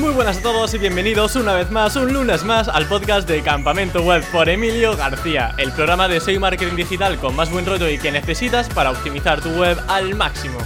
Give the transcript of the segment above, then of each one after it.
Muy buenas a todos y bienvenidos una vez más, un lunes más, al podcast de Campamento Web por Emilio García, el programa de SEO Marketing Digital con más buen rollo y que necesitas para optimizar tu web al máximo.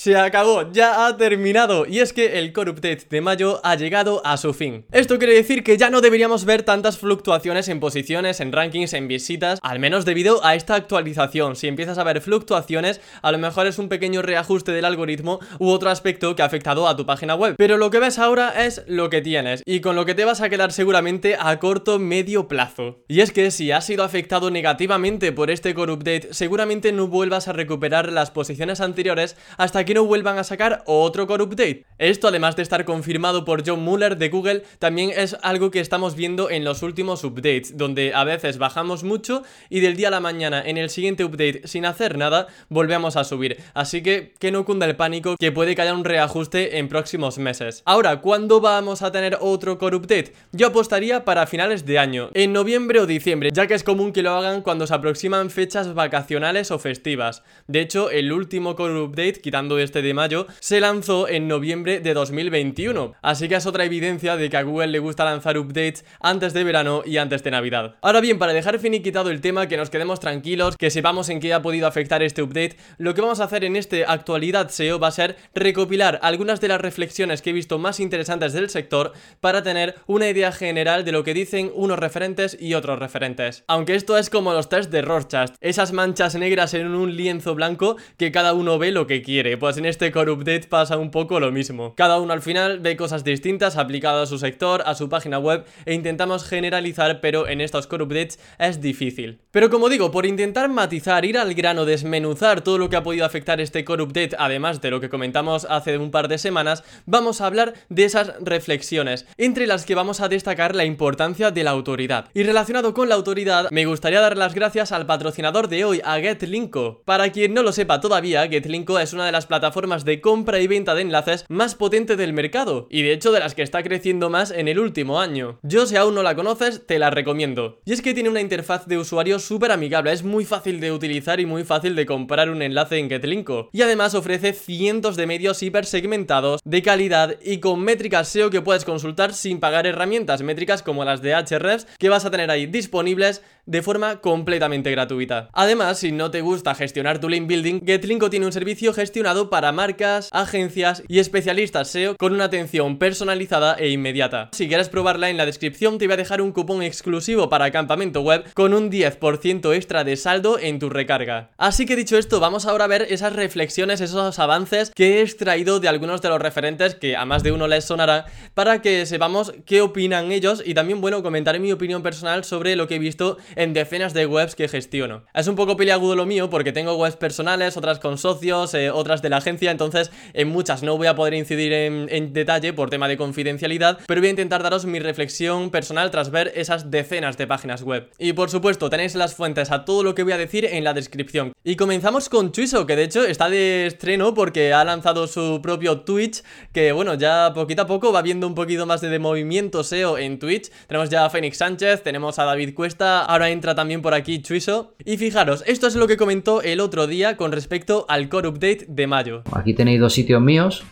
Se acabó, ya ha terminado y es que el Core Update de mayo ha llegado a su fin. Esto quiere decir que ya no deberíamos ver tantas fluctuaciones en posiciones, en rankings, en visitas, al menos debido a esta actualización. Si empiezas a ver fluctuaciones, a lo mejor es un pequeño reajuste del algoritmo u otro aspecto que ha afectado a tu página web. Pero lo que ves ahora es lo que tienes y con lo que te vas a quedar seguramente a corto medio plazo. Y es que si has sido afectado negativamente por este Core Update, seguramente no vuelvas a recuperar las posiciones anteriores hasta que no vuelvan a sacar otro core update. Esto, además de estar confirmado por John Muller de Google, también es algo que estamos viendo en los últimos updates, donde a veces bajamos mucho y del día a la mañana en el siguiente update, sin hacer nada, volvemos a subir. Así que que no cunda el pánico, que puede que haya un reajuste en próximos meses. Ahora, ¿cuándo vamos a tener otro core update? Yo apostaría para finales de año, en noviembre o diciembre, ya que es común que lo hagan cuando se aproximan fechas vacacionales o festivas. De hecho, el último core update, quitando este de mayo, se lanzó en noviembre de 2021. Así que es otra evidencia de que a Google le gusta lanzar updates antes de verano y antes de Navidad. Ahora bien, para dejar finiquitado el tema, que nos quedemos tranquilos, que sepamos en qué ha podido afectar este update, lo que vamos a hacer en este actualidad SEO va a ser recopilar algunas de las reflexiones que he visto más interesantes del sector para tener una idea general de lo que dicen unos referentes y otros referentes. Aunque esto es como los test de Rorschach, esas manchas negras en un lienzo blanco que cada uno ve lo que quiere. En este Core Update pasa un poco lo mismo. Cada uno al final ve cosas distintas aplicadas a su sector, a su página web e intentamos generalizar, pero en estos Core Updates es difícil. Pero como digo, por intentar matizar, ir al grano, desmenuzar todo lo que ha podido afectar este Core Update, además de lo que comentamos hace un par de semanas, vamos a hablar de esas reflexiones, entre las que vamos a destacar la importancia de la autoridad. Y relacionado con la autoridad, me gustaría dar las gracias al patrocinador de hoy, a GetLinko. Para quien no lo sepa todavía, GetLinko es una de las plataformas de compra y venta de enlaces más potente del mercado, y de hecho de las que está creciendo más en el último año. Yo si aún no la conoces, te la recomiendo. Y es que tiene una interfaz de usuario súper amigable, es muy fácil de utilizar y muy fácil de comprar un enlace en GetLinko. Y además ofrece cientos de medios hiper segmentados, de calidad y con métricas SEO que puedes consultar sin pagar herramientas métricas como las de Ahrefs que vas a tener ahí disponibles de forma completamente gratuita. Además, si no te gusta gestionar tu link building, GetLinko tiene un servicio gestionado para marcas, agencias y especialistas SEO con una atención personalizada e inmediata. Si quieres probarla en la descripción te voy a dejar un cupón exclusivo para campamento web con un 10% extra de saldo en tu recarga. Así que dicho esto, vamos ahora a ver esas reflexiones, esos avances que he extraído de algunos de los referentes que a más de uno les sonará para que sepamos qué opinan ellos y también, bueno, comentaré mi opinión personal sobre lo que he visto en decenas de webs que gestiono. Es un poco peliagudo lo mío porque tengo webs personales, otras con socios, eh, otras de la agencia, entonces en muchas no voy a poder incidir en, detalle por tema de confidencialidad, pero voy a intentar daros mi reflexión personal tras ver esas decenas de páginas web. Y por supuesto, tenéis las fuentes a todo lo que voy a decir en la descripción. Y comenzamos con Chuiso, que de hecho está de estreno porque ha lanzado su propio Twitch, que bueno, ya poquito a poco va viendo un poquito más de movimiento SEO en Twitch. Tenemos ya a Fénix Sánchez, tenemos a David Cuesta, ahora entra también por aquí Chuiso. Y fijaros, esto es lo que comentó el otro día con respecto al core update de mayo. Aquí tenéis dos sitios míos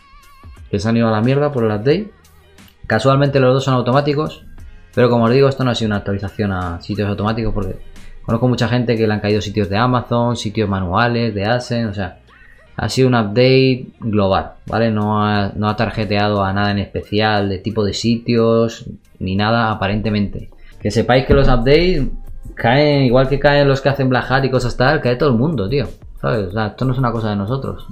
que se han ido a la mierda por el update. Casualmente los dos son automáticos, pero como os digo, esto no ha sido una actualización a sitios automáticos porque conozco mucha gente que le han caído sitios de Amazon, sitios manuales, de ASEN, o sea, ha sido un update global, ¿vale? No ha, no ha tarjeteado a nada en especial de tipo de sitios ni nada aparentemente. Que sepáis que los updates caen, igual que caen los que hacen Black Hat y cosas tal, cae todo el mundo, tío. ¿Sabes? O sea, esto no es una cosa de nosotros.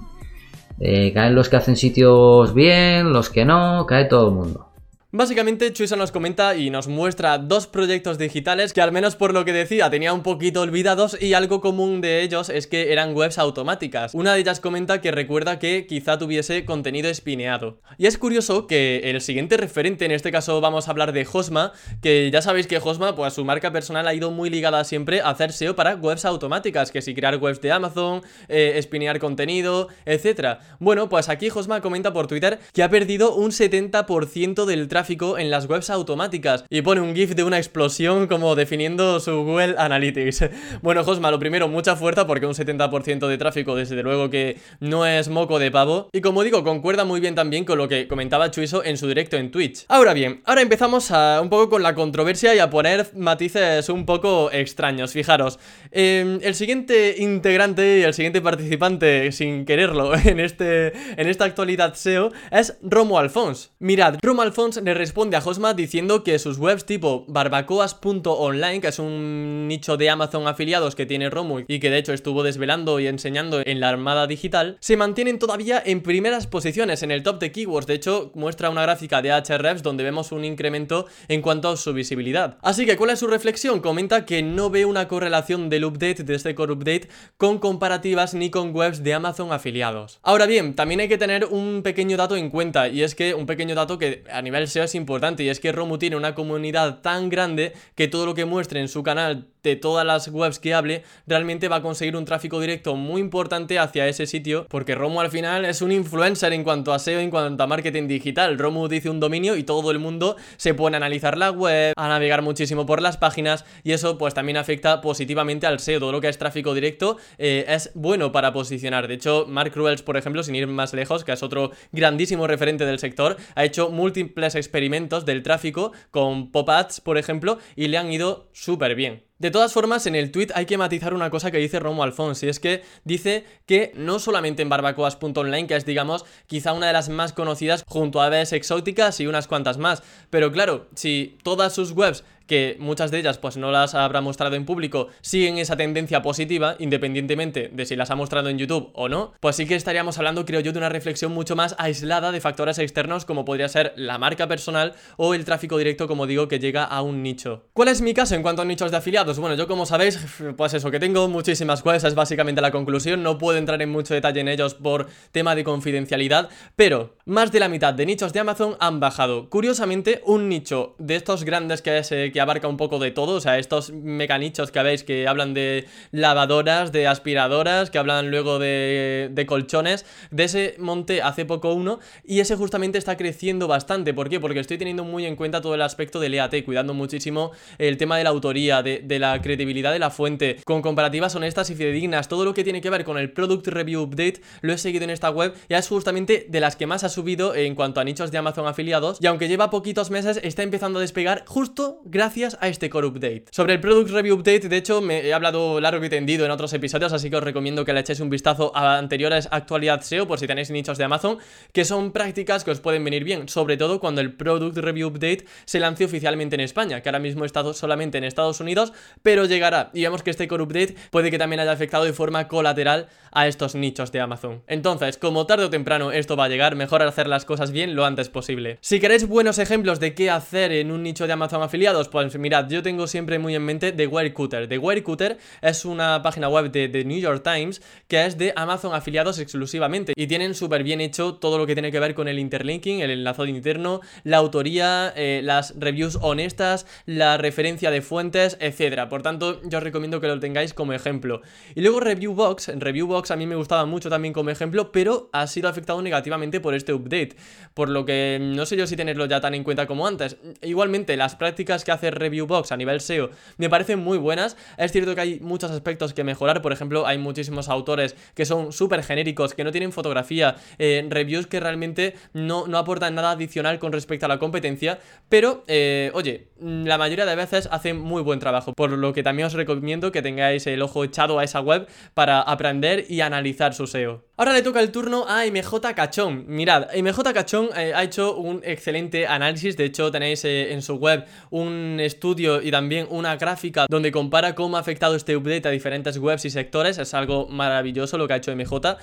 Eh, caen los que hacen sitios bien, los que no, cae todo el mundo. Básicamente Chuisa nos comenta y nos muestra dos proyectos digitales que al menos por lo que decía tenía un poquito olvidados y algo común de ellos es que eran webs automáticas. Una de ellas comenta que recuerda que quizá tuviese contenido espineado. Y es curioso que el siguiente referente, en este caso vamos a hablar de Hosma, que ya sabéis que Hosma pues su marca personal ha ido muy ligada siempre a hacer SEO para webs automáticas, que si crear webs de Amazon, eh, espinear contenido, etc. Bueno, pues aquí Hosma comenta por Twitter que ha perdido un 70% del tráfico tráfico en las webs automáticas y pone un GIF de una explosión como definiendo su Google Analytics. Bueno, Josma, lo primero, mucha fuerza porque un 70% de tráfico desde luego que no es moco de pavo y como digo, concuerda muy bien también con lo que comentaba Chuiso en su directo en Twitch. Ahora bien, ahora empezamos a un poco con la controversia y a poner matices un poco extraños, fijaros. Em, el siguiente integrante y el siguiente participante, sin quererlo, en, este, en esta actualidad SEO es Romo Alfons. Mirad, Romo Alfons le responde a Josma diciendo que sus webs tipo barbacoas.online, que es un nicho de Amazon afiliados que tiene Romo y que de hecho estuvo desvelando y enseñando en la Armada Digital, se mantienen todavía en primeras posiciones en el top de keywords. De hecho, muestra una gráfica de Ahrefs donde vemos un incremento en cuanto a su visibilidad. Así que, ¿cuál es su reflexión? Comenta que no ve una correlación del update de este core update con comparativas ni con webs de Amazon afiliados. Ahora bien, también hay que tener un pequeño dato en cuenta y es que un pequeño dato que a nivel Es importante y es que Romu tiene una comunidad tan grande que todo lo que muestre en su canal de todas las webs que hable realmente va a conseguir un tráfico directo muy importante hacia ese sitio porque Romu al final es un influencer en cuanto a SEO, en cuanto a marketing digital. Romu dice un dominio y todo el mundo se pone a analizar la web, a navegar muchísimo por las páginas y eso pues también afecta positivamente al SEO. Todo lo que es tráfico directo eh, es bueno para posicionar. De hecho, Mark Ruels, por ejemplo, sin ir más lejos, que es otro grandísimo referente del sector, ha hecho múltiples experimentos del tráfico con pop ads, por ejemplo, y le han ido súper bien. De todas formas, en el tweet hay que matizar una cosa que dice Romo Alfons, y es que dice que no solamente en barbacoas.online, que es, digamos, quizá una de las más conocidas junto a aves exóticas y unas cuantas más, pero claro, si todas sus webs que muchas de ellas pues no las habrá mostrado en público, siguen esa tendencia positiva, independientemente de si las ha mostrado en YouTube o no, pues sí que estaríamos hablando, creo yo, de una reflexión mucho más aislada de factores externos como podría ser la marca personal o el tráfico directo, como digo, que llega a un nicho. ¿Cuál es mi caso en cuanto a nichos de afiliados? Bueno, yo como sabéis, pues eso, que tengo muchísimas webs, es básicamente la conclusión, no puedo entrar en mucho detalle en ellos por tema de confidencialidad, pero más de la mitad de nichos de Amazon han bajado. Curiosamente, un nicho de estos grandes que es... Que abarca un poco de todo, o sea, estos mecanichos que veis que hablan de lavadoras, de aspiradoras, que hablan luego de, de colchones, de ese monte hace poco uno, y ese justamente está creciendo bastante, ¿por qué? Porque estoy teniendo muy en cuenta todo el aspecto del EAT, cuidando muchísimo el tema de la autoría, de, de la credibilidad de la fuente, con comparativas honestas y fidedignas, todo lo que tiene que ver con el Product Review Update, lo he seguido en esta web, ya es justamente de las que más ha subido en cuanto a nichos de Amazon afiliados, y aunque lleva poquitos meses, está empezando a despegar justo gracias gracias a este core update. Sobre el Product Review Update, de hecho, me he hablado largo y tendido en otros episodios, así que os recomiendo que le echéis un vistazo a anteriores actualidad SEO por si tenéis nichos de Amazon, que son prácticas que os pueden venir bien, sobre todo cuando el Product Review Update se lance oficialmente en España, que ahora mismo está solamente en Estados Unidos, pero llegará. Y vemos que este core update puede que también haya afectado de forma colateral a estos nichos de Amazon. Entonces, como tarde o temprano esto va a llegar, mejor hacer las cosas bien lo antes posible. Si queréis buenos ejemplos de qué hacer en un nicho de Amazon afiliados, pues mirad, yo tengo siempre muy en mente The Wirecutter. The Wirecutter es una página web de The New York Times que es de Amazon afiliados exclusivamente y tienen súper bien hecho todo lo que tiene que ver con el interlinking, el enlazado interno, la autoría, eh, las reviews honestas, la referencia de fuentes, etcétera. Por tanto, yo os recomiendo que lo tengáis como ejemplo. Y luego Reviewbox, Reviewbox a mí me gustaba mucho también como ejemplo, pero ha sido afectado negativamente por este update, por lo que no sé yo si tenerlo ya tan en cuenta como antes. Igualmente, las prácticas que hace Reviewbox a nivel SEO me parecen muy buenas. Es cierto que hay muchos aspectos que mejorar. Por ejemplo, hay muchísimos autores que son súper genéricos, que no tienen fotografía, eh, reviews que realmente no, no, aportan nada adicional con respecto a la competencia. Pero, eh, oye, la mayoría de veces hacen muy buen trabajo. Por lo que también os recomiendo que tengáis el ojo echado a esa web para aprender y analizar su SEO. Ahora le toca el turno a MJ Cachón. Mirad, MJ Cachón eh, ha hecho un excelente análisis. De hecho, tenéis en su web un estudio y también una gráfica donde compara cómo ha afectado este update a diferentes webs y sectores. Es algo maravilloso lo que ha hecho MJ.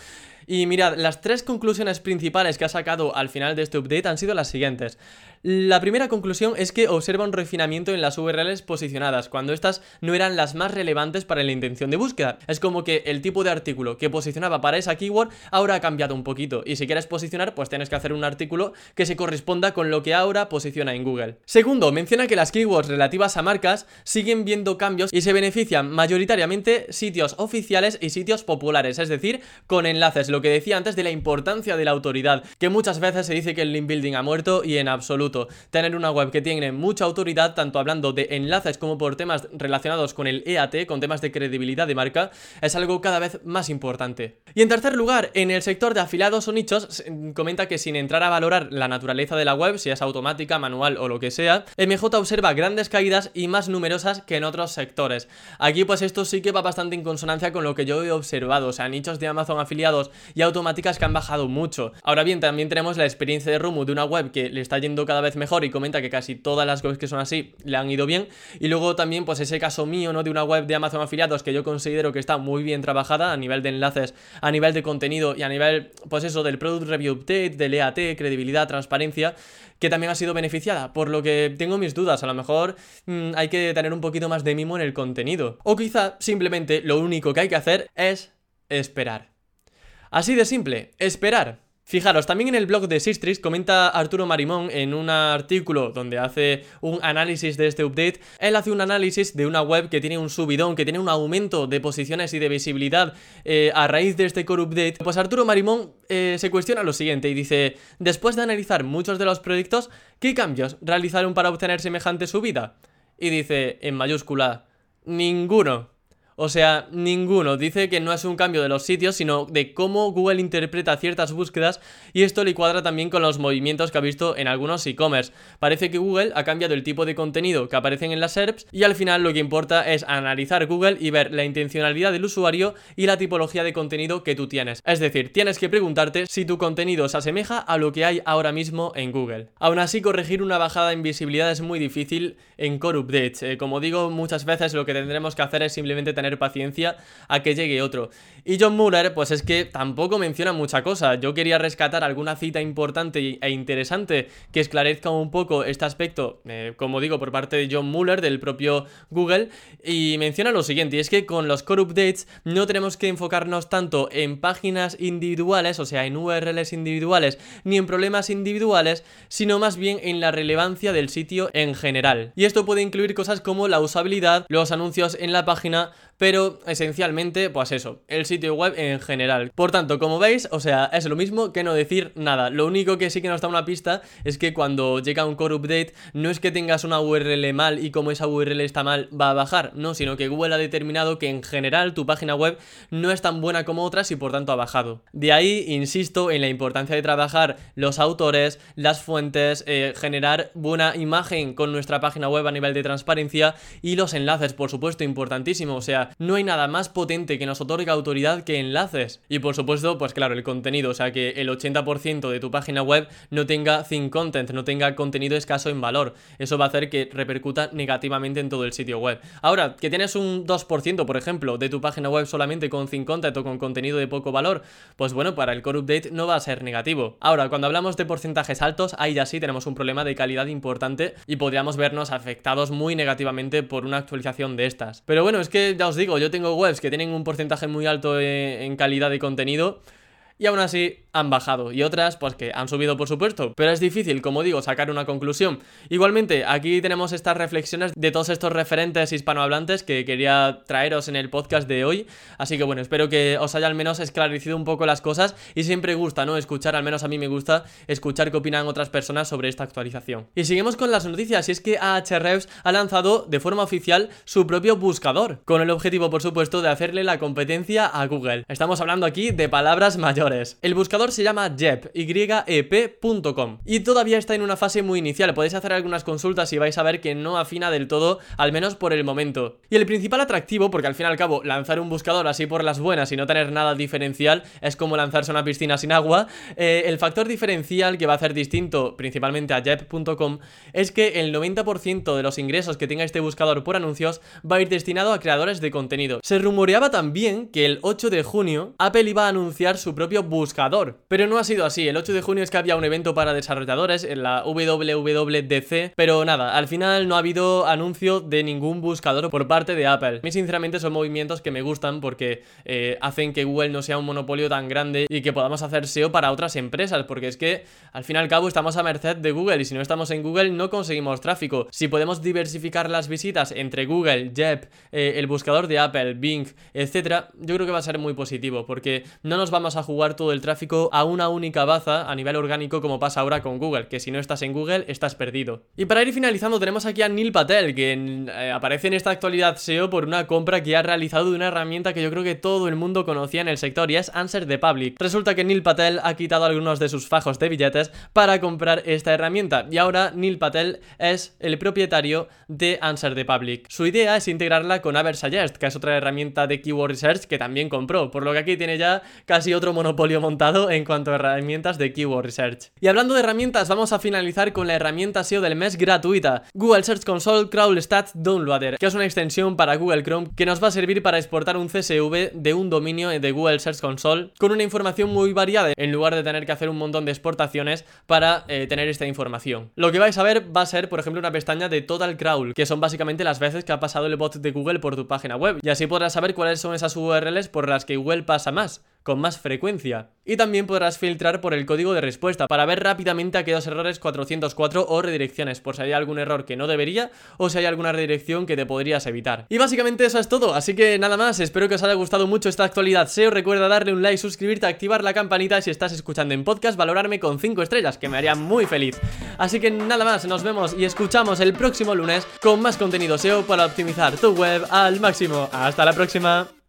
Y mirad, las tres conclusiones principales que ha sacado al final de este update han sido las siguientes. La primera conclusión es que observa un refinamiento en las URLs posicionadas, cuando estas no eran las más relevantes para la intención de búsqueda. Es como que el tipo de artículo que posicionaba para esa keyword ahora ha cambiado un poquito y si quieres posicionar pues tienes que hacer un artículo que se corresponda con lo que ahora posiciona en Google. Segundo, menciona que las keywords relativas a marcas siguen viendo cambios y se benefician mayoritariamente sitios oficiales y sitios populares, es decir, con enlaces, lo que decía antes de la importancia de la autoridad, que muchas veces se dice que el link building ha muerto y en absoluto. Tener una web que tiene mucha autoridad, tanto hablando de enlaces como por temas relacionados con el EAT, con temas de credibilidad de marca, es algo cada vez más importante. Y en tercer lugar, en el sector de afiliados o nichos, comenta que sin entrar a valorar la naturaleza de la web, si es automática, manual o lo que sea, MJ observa grandes caídas y más numerosas que en otros sectores. Aquí pues esto sí que va bastante en consonancia con lo que yo he observado, o sea, nichos de Amazon afiliados y automáticas que han bajado mucho. Ahora bien, también tenemos la experiencia de Rumu de una web que le está yendo cada vez mejor y comenta que casi todas las webs que son así le han ido bien. Y luego también pues ese caso mío, ¿no? De una web de Amazon afiliados que yo considero que está muy bien trabajada a nivel de enlaces, a nivel de contenido y a nivel, pues eso, del Product Review Update, del EAT, credibilidad, transparencia, que también ha sido beneficiada, por lo que tengo mis dudas, a lo mejor mm, hay que tener un poquito más de mimo en el contenido. O quizá simplemente lo único que hay que hacer es esperar. Así de simple, esperar. Fijaros, también en el blog de Sistrix comenta Arturo Marimón en un artículo donde hace un análisis de este update. Él hace un análisis de una web que tiene un subidón, que tiene un aumento de posiciones y de visibilidad eh, a raíz de este core update. Pues Arturo Marimón eh, se cuestiona lo siguiente y dice: Después de analizar muchos de los proyectos, ¿qué cambios realizaron para obtener semejante subida? Y dice en mayúscula: Ninguno. O sea, ninguno. Dice que no es un cambio de los sitios, sino de cómo Google interpreta ciertas búsquedas y esto le cuadra también con los movimientos que ha visto en algunos e-commerce. Parece que Google ha cambiado el tipo de contenido que aparecen en las SERPs y al final lo que importa es analizar Google y ver la intencionalidad del usuario y la tipología de contenido que tú tienes. Es decir, tienes que preguntarte si tu contenido se asemeja a lo que hay ahora mismo en Google. Aún así, corregir una bajada en visibilidad es muy difícil en Core Updates. Eh, como digo, muchas veces lo que tendremos que hacer es simplemente tener paciencia a que llegue otro. Y John Muller, pues es que tampoco menciona mucha cosa. Yo quería rescatar alguna cita importante e interesante que esclarezca un poco este aspecto, eh, como digo, por parte de John Muller, del propio Google, y menciona lo siguiente, y es que con los core updates no tenemos que enfocarnos tanto en páginas individuales, o sea, en URLs individuales, ni en problemas individuales, sino más bien en la relevancia del sitio en general. Y esto puede incluir cosas como la usabilidad, los anuncios en la página, pero esencialmente, pues eso, web en general. Por tanto, como veis, o sea, es lo mismo que no decir nada. Lo único que sí que nos da una pista es que cuando llega un core update, no es que tengas una URL mal y como esa URL está mal, va a bajar, no, sino que Google ha determinado que en general tu página web no es tan buena como otras y por tanto ha bajado. De ahí, insisto en la importancia de trabajar los autores, las fuentes, eh, generar buena imagen con nuestra página web a nivel de transparencia y los enlaces, por supuesto, importantísimo, o sea, no hay nada más potente que nos otorga autoridad que enlaces. Y por supuesto, pues claro, el contenido, o sea, que el 80% de tu página web no tenga thin content, no tenga contenido escaso en valor. Eso va a hacer que repercuta negativamente en todo el sitio web. Ahora, que tienes un 2%, por ejemplo, de tu página web solamente con thin content o con contenido de poco valor, pues bueno, para el core update no va a ser negativo. Ahora, cuando hablamos de porcentajes altos, ahí ya sí tenemos un problema de calidad importante y podríamos vernos afectados muy negativamente por una actualización de estas. Pero bueno, es que ya os digo, yo tengo webs que tienen un porcentaje muy alto en, calidad de contenido y aún así han bajado y otras pues que han subido por supuesto, pero es difícil, como digo, sacar una conclusión. Igualmente, aquí tenemos estas reflexiones de todos estos referentes hispanohablantes que quería traeros en el podcast de hoy, así que bueno, espero que os haya al menos esclarecido un poco las cosas y siempre gusta, ¿no? Escuchar, al menos a mí me gusta escuchar qué opinan otras personas sobre esta actualización. Y seguimos con las noticias, y es que Ahrefs ha lanzado de forma oficial su propio buscador, con el objetivo, por supuesto, de hacerle la competencia a Google. Estamos hablando aquí de palabras mayores. El buscador se llama YEP, y todavía está en una fase muy inicial. Podéis hacer algunas consultas y vais a ver que no afina del todo, al menos por el momento. Y el principal atractivo, porque al fin y al cabo lanzar un buscador así por las buenas y no tener nada diferencial es como lanzarse a una piscina sin agua, eh, el factor diferencial que va a hacer distinto principalmente a yep.com es que el 90% de los ingresos que tenga este buscador por anuncios va a ir destinado a creadores de contenido. Se rumoreaba también que el 8 de junio Apple iba a anunciar su propio buscador. Pero no ha sido así, el 8 de junio es que había un evento para desarrolladores en la WWDC, pero nada, al final no ha habido anuncio de ningún buscador por parte de Apple. A mí sinceramente son movimientos que me gustan porque eh, hacen que Google no sea un monopolio tan grande y que podamos hacer SEO para otras empresas, porque es que al fin y al cabo estamos a merced de Google y si no estamos en Google no conseguimos tráfico. Si podemos diversificar las visitas entre Google, Jep, eh, el buscador de Apple, Bing, etcétera, yo creo que va a ser muy positivo porque no nos vamos a jugar todo el tráfico a una única baza a nivel orgánico como pasa ahora con Google, que si no estás en Google estás perdido. Y para ir finalizando tenemos aquí a Neil Patel, que eh, aparece en esta actualidad SEO por una compra que ha realizado de una herramienta que yo creo que todo el mundo conocía en el sector y es Answer the Public. Resulta que Neil Patel ha quitado algunos de sus fajos de billetes para comprar esta herramienta y ahora Neil Patel es el propietario de Answer the Public. Su idea es integrarla con Aversuggest, que es otra herramienta de keyword research que también compró, por lo que aquí tiene ya casi otro monopolio montado en cuanto a herramientas de keyword research. Y hablando de herramientas, vamos a finalizar con la herramienta SEO del mes gratuita, Google Search Console Crawl Stats Downloader, que es una extensión para Google Chrome que nos va a servir para exportar un CSV de un dominio de Google Search Console con una información muy variada, en lugar de tener que hacer un montón de exportaciones para eh, tener esta información. Lo que vais a ver va a ser, por ejemplo, una pestaña de Total Crawl, que son básicamente las veces que ha pasado el bot de Google por tu página web, y así podrás saber cuáles son esas URLs por las que Google pasa más con más frecuencia. Y también podrás filtrar por el código de respuesta para ver rápidamente aquellos errores 404 o redirecciones, por si hay algún error que no debería o si hay alguna redirección que te podrías evitar. Y básicamente eso es todo, así que nada más, espero que os haya gustado mucho esta actualidad SEO, recuerda darle un like, suscribirte, activar la campanita si estás escuchando en podcast, valorarme con 5 estrellas, que me haría muy feliz. Así que nada más, nos vemos y escuchamos el próximo lunes con más contenido SEO para optimizar tu web al máximo. Hasta la próxima.